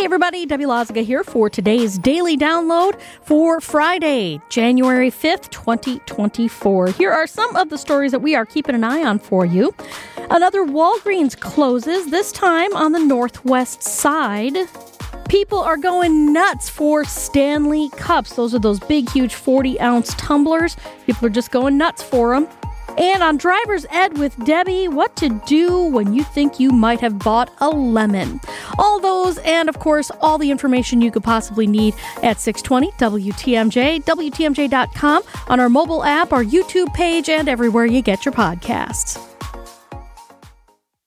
Hey everybody, Debbie Lazaga here for today's daily download for Friday, January 5th, 2024. Here are some of the stories that we are keeping an eye on for you. Another Walgreens closes, this time on the northwest side. People are going nuts for Stanley Cups. Those are those big, huge 40 ounce tumblers. People are just going nuts for them. And on Driver's Ed with Debbie, what to do when you think you might have bought a lemon. All those, and of course, all the information you could possibly need at 620 WTMJ, WTMJ.com, on our mobile app, our YouTube page, and everywhere you get your podcasts.